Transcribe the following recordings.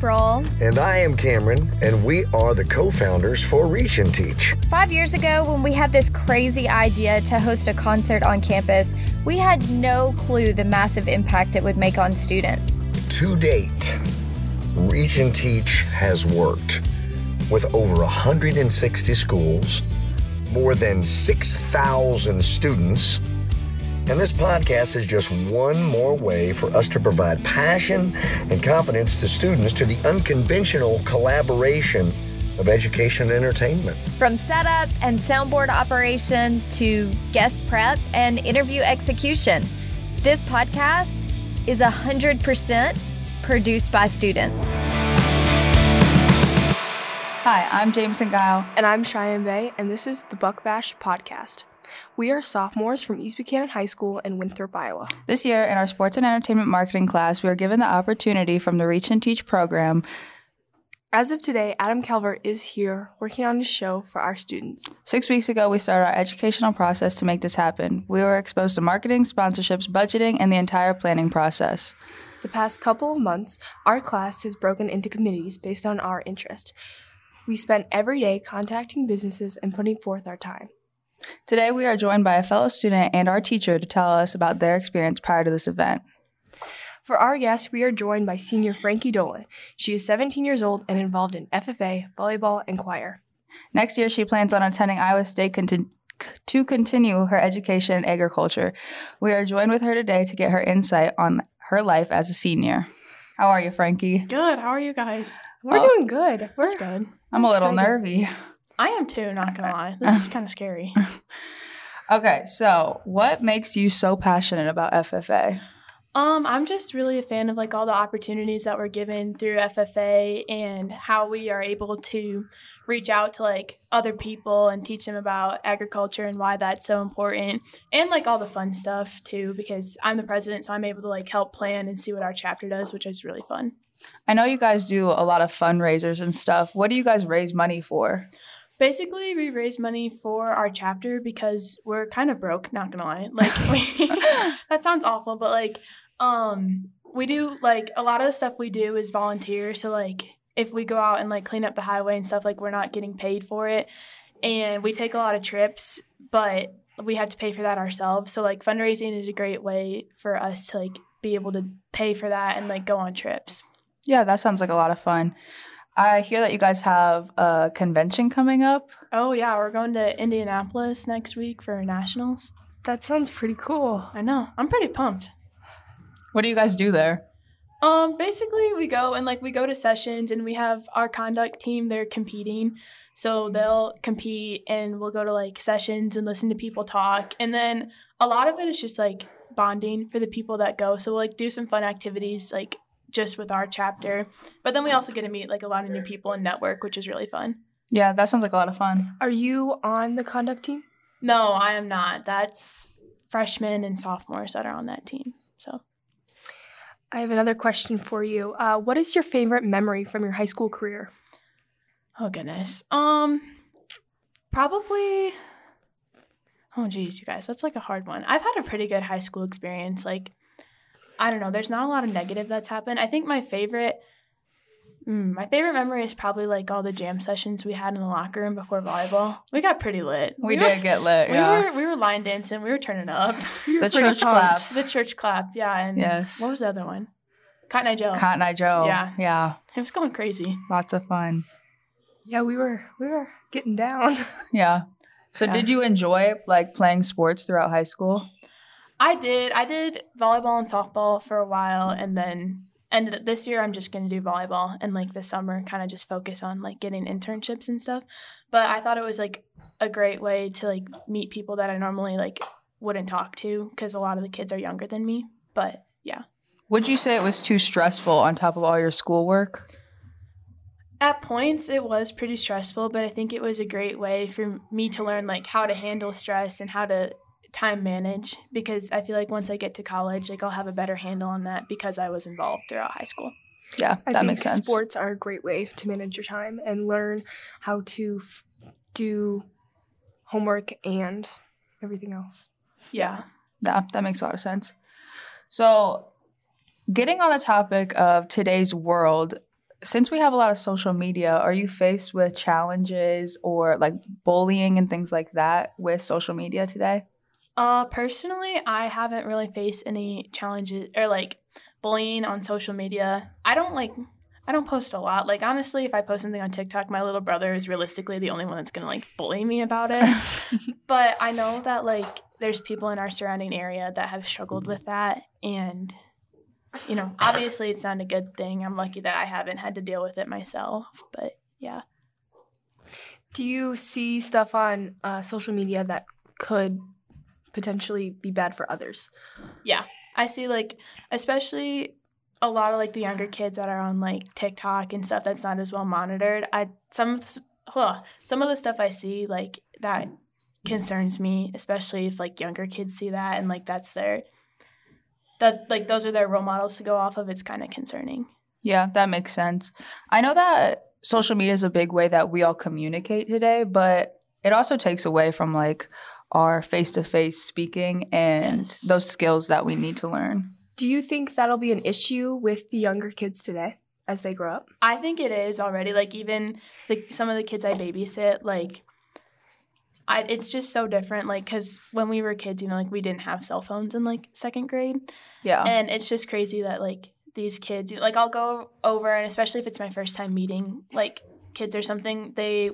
April. And I am Cameron, and we are the co founders for Reach and Teach. Five years ago, when we had this crazy idea to host a concert on campus, we had no clue the massive impact it would make on students. To date, Reach and Teach has worked with over 160 schools, more than 6,000 students and this podcast is just one more way for us to provide passion and confidence to students to the unconventional collaboration of education and entertainment. From setup and soundboard operation to guest prep and interview execution, this podcast is 100% produced by students. Hi, I'm Jameson Guile. And I'm Cheyenne Bay, and this is the Buck Bash Podcast. We are sophomores from East Buchanan High School in Winthrop, Iowa. This year, in our sports and entertainment marketing class, we are given the opportunity from the Reach and Teach program. As of today, Adam Calvert is here working on his show for our students. Six weeks ago, we started our educational process to make this happen. We were exposed to marketing, sponsorships, budgeting, and the entire planning process. The past couple of months, our class has broken into committees based on our interest. We spent every day contacting businesses and putting forth our time. Today, we are joined by a fellow student and our teacher to tell us about their experience prior to this event. For our guest, we are joined by senior Frankie Dolan. She is 17 years old and involved in FFA, volleyball, and choir. Next year, she plans on attending Iowa State conti- to continue her education in agriculture. We are joined with her today to get her insight on her life as a senior. How are you, Frankie? Good. How are you guys? We're Oh. doing good. We're That's good. I'm a little excited. nervy. I am too, not gonna lie. This is kind of scary. Okay, so what makes you so passionate about FFA? Um, I'm just really a fan of like all the opportunities that we're given through FFA and how we are able to reach out to like other people and teach them about agriculture and why that's so important and like all the fun stuff too because I'm the president so I'm able to like help plan and see what our chapter does which is really fun. I know you guys do a lot of fundraisers and stuff. What do you guys raise money for? Basically, we raise money for our chapter because we're kind of broke, not gonna lie. Like we, that sounds awful, but like um we do like a lot of the stuff we do is volunteer. So like if we go out and like clean up the highway and stuff, like we're not getting paid for it. And we take a lot of trips, but we have to pay for that ourselves. So like fundraising is a great way for us to like be able to pay for that and like go on trips. Yeah, that sounds like a lot of fun. I hear that you guys have a convention coming up. Oh yeah, we're going to Indianapolis next week for nationals. That sounds pretty cool. I know. I'm pretty pumped. What do you guys do there? Um, basically, we go and like we go to sessions, and we have our conduct team. They're competing, so they'll compete, and we'll go to like sessions and listen to people talk. And then a lot of it is just like bonding for the people that go. So we'll like do some fun activities, like just with our chapter. But then we also get to meet like a lot of new people and network, which is really fun. Yeah, that sounds like a lot of fun. Are you on the conduct team? No, I am not. That's freshmen and sophomores that are on that team. So I have another question for you. Uh, what is your favorite memory from your high school career? Oh goodness. Um probably Oh geez, you guys, that's like a hard one. I've had a pretty good high school experience. Like I don't know, there's not a lot of negative that's happened. I think my favorite mm, my favorite memory is probably like all the jam sessions we had in the locker room before volleyball. We got pretty lit. We, were- did get lit. We Yeah. were we were line dancing. We were turning up. the church clap. the church clap, yeah. And Yes. what was the other one? Cotton Eye Joe. Cotton Eye Joe. Yeah. Yeah. it was going crazy. Lots of fun. Yeah, we were we were getting down. Yeah. So Yeah. did you enjoy like playing sports throughout high school? I did. I did volleyball and softball for a while, and then ended up this year. I'm just gonna do volleyball, and like this summer, kind of just focus on like getting internships and stuff. But I thought it was like a great way to like meet people that I normally like wouldn't talk to because a lot of the kids are younger than me. But yeah, Would you say it was too stressful on top of all your schoolwork? at points it was pretty stressful, but I think it was a great way for me to learn like how to handle stress and how to time manage because I feel like once I get to college, like I'll have a better handle on that because I was involved throughout high school. Yeah, I that think makes sense. sports are a great way to manage your time and learn how to f- do homework and everything else. Yeah. Yeah, that makes a lot of sense. So, getting on the topic of today's world, since we have a lot of social media, are you faced with challenges or like bullying and things like that with social media today? Uh, personally, I haven't really faced any challenges or like bullying on social media. I don't like. I don't post a lot. Like honestly, if I post something on TikTok, my little brother is realistically the only one that's gonna like bully me about it. but I know that like there's people in our surrounding area that have struggled with that, and you know, obviously it's not a good thing. I'm lucky that I haven't had to deal with it myself. But yeah. Do you see stuff on uh, social media that could potentially be bad for others? Yeah. I see like especially a lot of like the younger kids that are on like TikTok and stuff that's not as well monitored. I some of the, huh, some of the stuff I see like that concerns me, especially if like younger kids see that and like that's their that's like those are their role models to go off of. It's kind of concerning. Yeah, that makes sense. I know that social media is a big way that we all communicate today, but it also takes away from like our face to face speaking and Yes. those skills that we need to learn. Do you think that'll be an issue with the younger kids today as they grow up? I think it is already. Like even like some of the kids I babysit, like I it's just so different. Like because when we were kids, you know, like we didn't have cell phones in like second grade, Yeah. and it's just crazy that like these kids, like I'll go over, and especially if it's my first time meeting like kids or something, they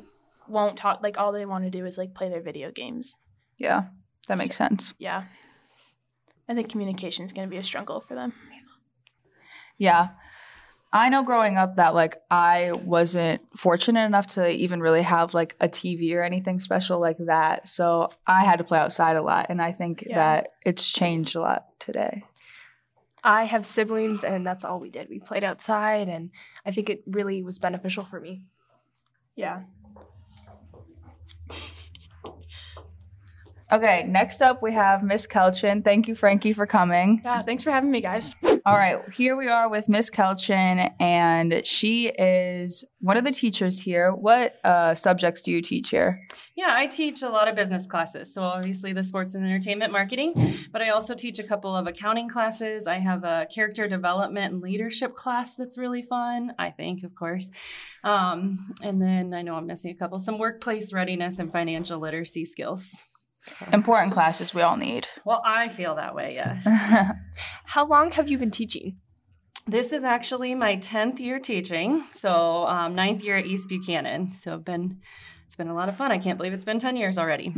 won't talk. Like all they want to do is like play their video games. Yeah. That makes sense. Yeah, I think communication is going to be a struggle for them. Yeah. I know growing up that like I wasn't fortunate enough to even really have like a TV or anything special like that. So I had to play outside a lot and I think Yeah. that it's changed a lot today. I have siblings, and that's all we did. We played outside, and I think it really was beneficial for me. Yeah. Okay, next up we have Miss Kelchin. Thank you, Frankie, for coming. Yeah. Thanks for having me, guys. All right, here we are with Miss Kelchin, and she is one of the teachers here. What uh, subjects do you teach here? Yeah, I teach a lot of business classes. So obviously the sports and entertainment marketing, but I also teach a couple of accounting classes. I have a character development and leadership class that's really fun, I think, of course. Um, and then I know I'm missing a couple, some workplace readiness and financial literacy skills. So, Important classes we all need. well, I feel that way, yes. How long have you been teaching? This is actually my 10th year teaching. So um, ninth year at East Buchanan. So I've been, it's been a lot of fun. I can't believe it's been 10 years already.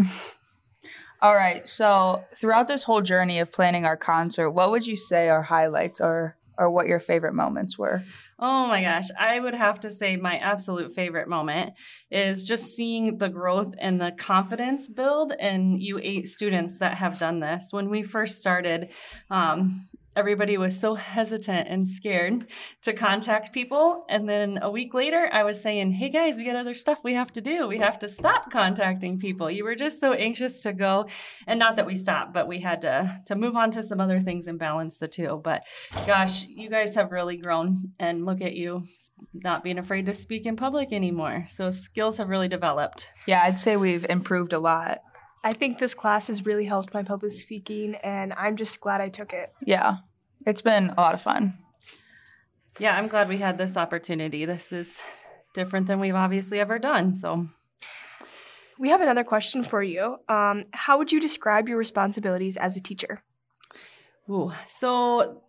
All right. So throughout this whole journey of planning our concert, what would you say are highlights or or what your favorite moments were? Oh my gosh, I would have to say my absolute favorite moment is just seeing the growth and the confidence build in you eight students that have done this. When we first started, um, everybody was so hesitant and scared to contact people. And then a week later, I was saying, Hey guys, we got other stuff we have to do. We have to stop contacting people. You were just so anxious to go. And not that we stopped, but we had to, to move on to some other things and balance the two. But gosh, you guys have really grown. And look at you not being afraid to speak in public anymore. So skills have really developed. Yeah, I'd say we've improved a lot. I think this class has really helped my public speaking, and I'm just glad I took it. Yeah. It's been a lot of fun. Yeah, I'm glad we had this opportunity. This is different than we've obviously ever done. So We have another question for you. Um, how would you describe your responsibilities as a teacher? Ooh, so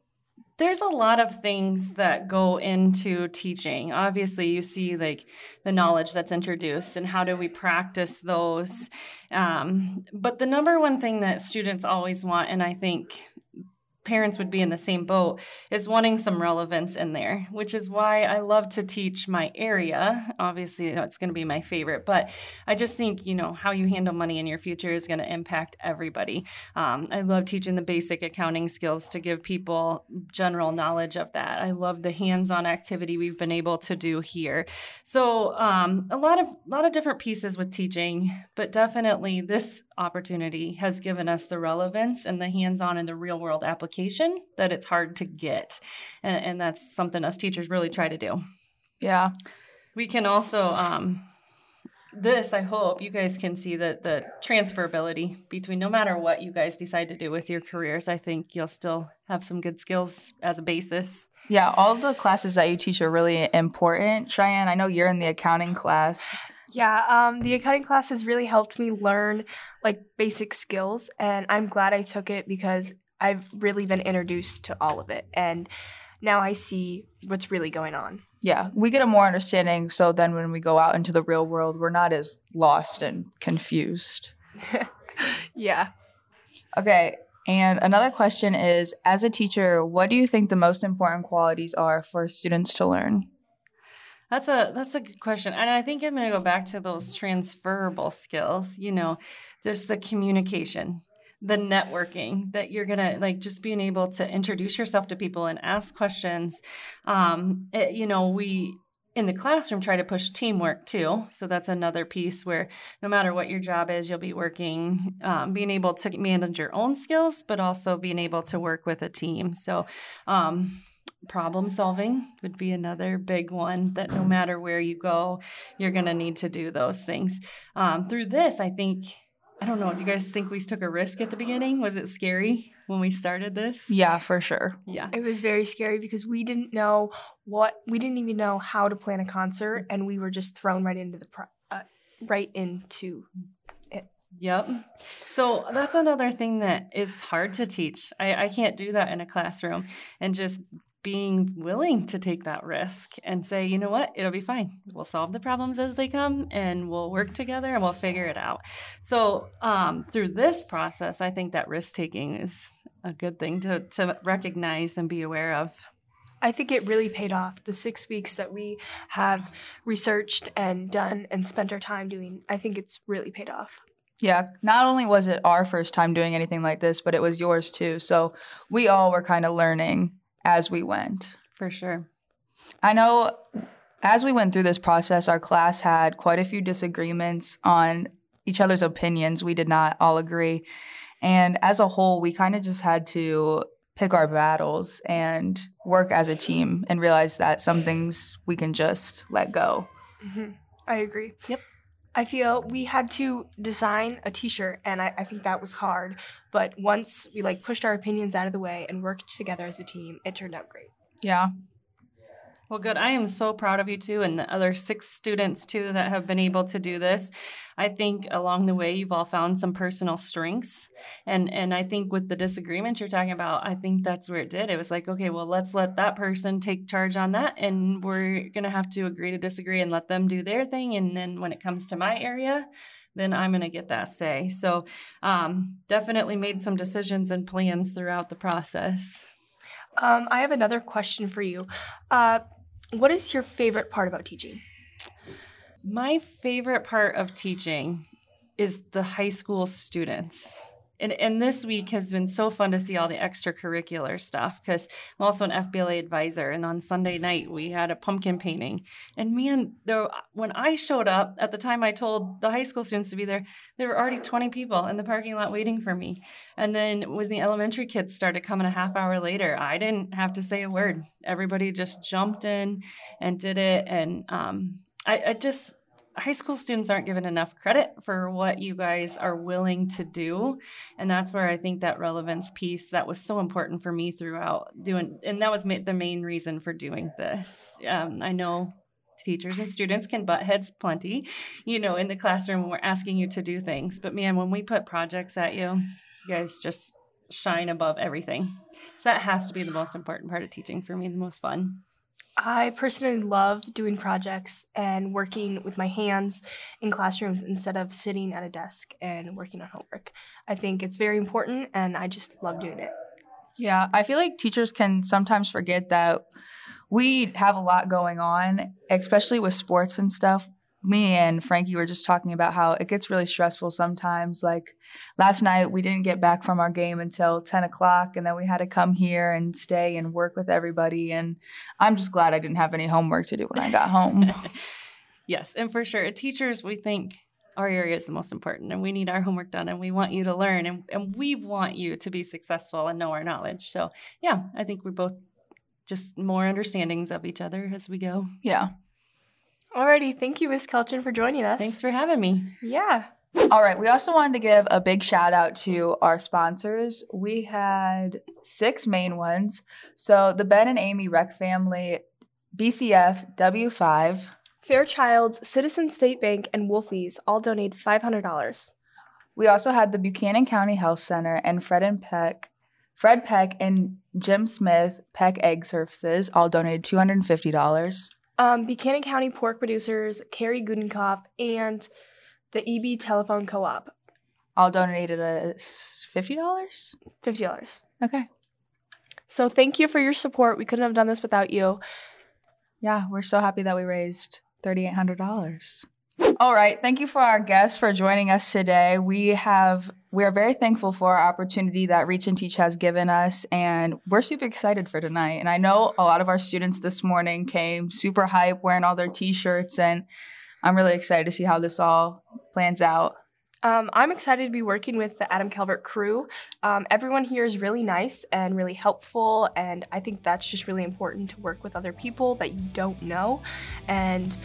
there's a lot of things that go into teaching. Obviously, you see like the knowledge that's introduced and how do we practice those. Um, but the number one thing that students always want, and I think parents would be in the same boat is wanting some relevance in there which is why i love to teach my area. Obviously it's going to be my favorite but i just think you know how you handle money in your future is going to impact everybody. Um, i love teaching the basic accounting skills to give people general knowledge of that. I love the hands-on activity we've been able to do here. So um, a lot of lot of different pieces with teaching but definitely this opportunity has given us the relevance and the hands-on and the real world application that it's hard to get and, and that's something us teachers really try to do Yeah. we can also um, this, I hope you guys can see that the transferability between no matter what you guys decide to do with your careers, I think you'll still have some good skills as a basis. Yeah, all the classes that you teach are really important. Cheyenne, I know you're in the accounting class. Yeah, um, the accounting class has really helped me learn like basic skills, and I'm glad I took it because I've really been introduced to all of it, and now I see what's really going on. Yeah, we get a more understanding. So then when we go out into the real world, we're not as lost and confused. yeah. Okay. And another question is As a teacher, what do you think the most important qualities are for students to learn? That's a that's a good question. And I think I'm going to go back to those transferable skills, you know, just the communication, the networking that you're to like just being able to introduce yourself to people and ask questions. Um, it, you know, we in the classroom try to push teamwork too. So that's another piece where no matter what your job is you'll be working um, being able to manage your own skills but also being able to work with a team. So um, problem solving would be another big one that no matter where you go you're going to need to do those things. Um, through this i think i don't know do you guys think we took a risk at the beginning was it scary when we started this Yeah, for sure. yeah It was very scary because we didn't know what we didn't even know how to plan a concert, and we were just thrown right into the pro- uh, right into it. Yep. So that's another thing that is hard to teach. I, I can't do that in a classroom and just being willing to take that risk and say, you know what, it'll be fine. We'll solve the problems as they come and we'll work together and we'll figure it out. So um, through this process, I think that risk taking is a good thing to, to recognize and be aware of. I think it really paid off. The six weeks that we have researched and done and spent our time doing, I think it's really paid off. Yeah, not only was it our first time doing anything like this, but it was yours too. So we all were kind of learning as we went. For sure. I know as we went through this process, our class had quite a few disagreements on each other's opinions. We did not all agree. And as a whole, we kind of just had to pick our battles and work as a team and realize that some things we can just let go. hmm I agree. Yep. I feel we had to design a T-shirt, and I, I think that was hard. But once we like pushed our opinions out of the way and worked together as a team, it turned out great. Yeah. Well, good. I am so proud of you too, and the other six students too that have been able to do this. I think along the way you've all found some personal strengths, and and I think with the disagreement you're talking about, I think that's where it did. It was like, okay, well, let's let that person take charge on that, and we're gonna have to agree to disagree and let them do their thing, and then when it comes to my area. Then I'm going to get that say. So, um, definitely made some decisions and plans throughout the process. Um, I have another question for you. Uh, what is your favorite part about teaching? My favorite part of teaching is the high school students. And, and this week has been so fun to see all the extracurricular stuff because I'm also an FBLA advisor. And on Sunday night, we had a pumpkin painting. And man, there, when I showed up at the time I told the high school students to be there, there were already 20 people in the parking lot waiting for me. And then when the elementary kids started coming a half hour later, I didn't have to say a word. Everybody just jumped in and did it. And um, I, I just, high school students aren't given enough credit for what you guys are willing to do. And that's where i think that relevance piece that was so important for me throughout doing and that was ma- the main reason for doing this. Um, i know teachers and students can butt heads plenty you know in the classroom when we're asking you to do things. But man when we put projects at you you guys just shine above everything. So that has to be the most important part of teaching for me the most fun I personally love doing projects and working with my hands in classrooms instead of sitting at a desk and working on homework. I think it's very important and I just love doing it. Yeah, I feel like teachers can sometimes forget that we have a lot going on, especially with sports and stuff. Me and Frankie were just talking about how it gets really stressful sometimes. Like last night, we didn't get back from our game until 10 o'clock, and then we had to come here and stay and work with everybody. And I'm just glad I didn't have any homework to do when I got home. Yes, and for sure, teachers, we think our area is the most important and we need our homework done and we want you to learn and, and we want you to be successful and know our knowledge. So, yeah, I think we're both just more understandings of each other as we go. yeah. Alrighty, thank you, Ms. Kelchin, for joining us. Thanks for having me. Yeah. All right. We also wanted to give a big shout out to our sponsors. We had six main ones. So the Ben and Amy Rec family, BCF, W5. Fairchild's, Citizen State Bank, and Wolfies all donated $500. We also had the Buchanan County Health Center and Fred and Peck, Fred Peck and Jim Smith Peck Egg Services all donated $250. Um, Buchanan County Pork Producers, Carrie Gudenkopf, and the EB Telephone Co-op, All donated a $50? $50. Okay. So thank you for your support. We couldn't have done this without you. Yeah, we're so happy that we raised $3,800. All right, thank you for our guests for joining us today. We have we are very thankful for our opportunity that Reach and Teach has given us and we're super excited for tonight. And I know a lot of our students this morning came super hype wearing all their t-shirts and I'm really excited to see how this all plans out. Um, I'm excited to be working with the Adam Calvert crew. Um, everyone here is really nice and really helpful, and I think that's just really important to work with other people that you don't know. And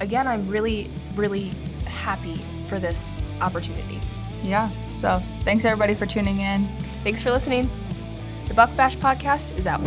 again, I'm really, really happy for this opportunity. Yeah. So, thanks everybody for tuning in. Thanks for listening. The Buck Bash podcast is out.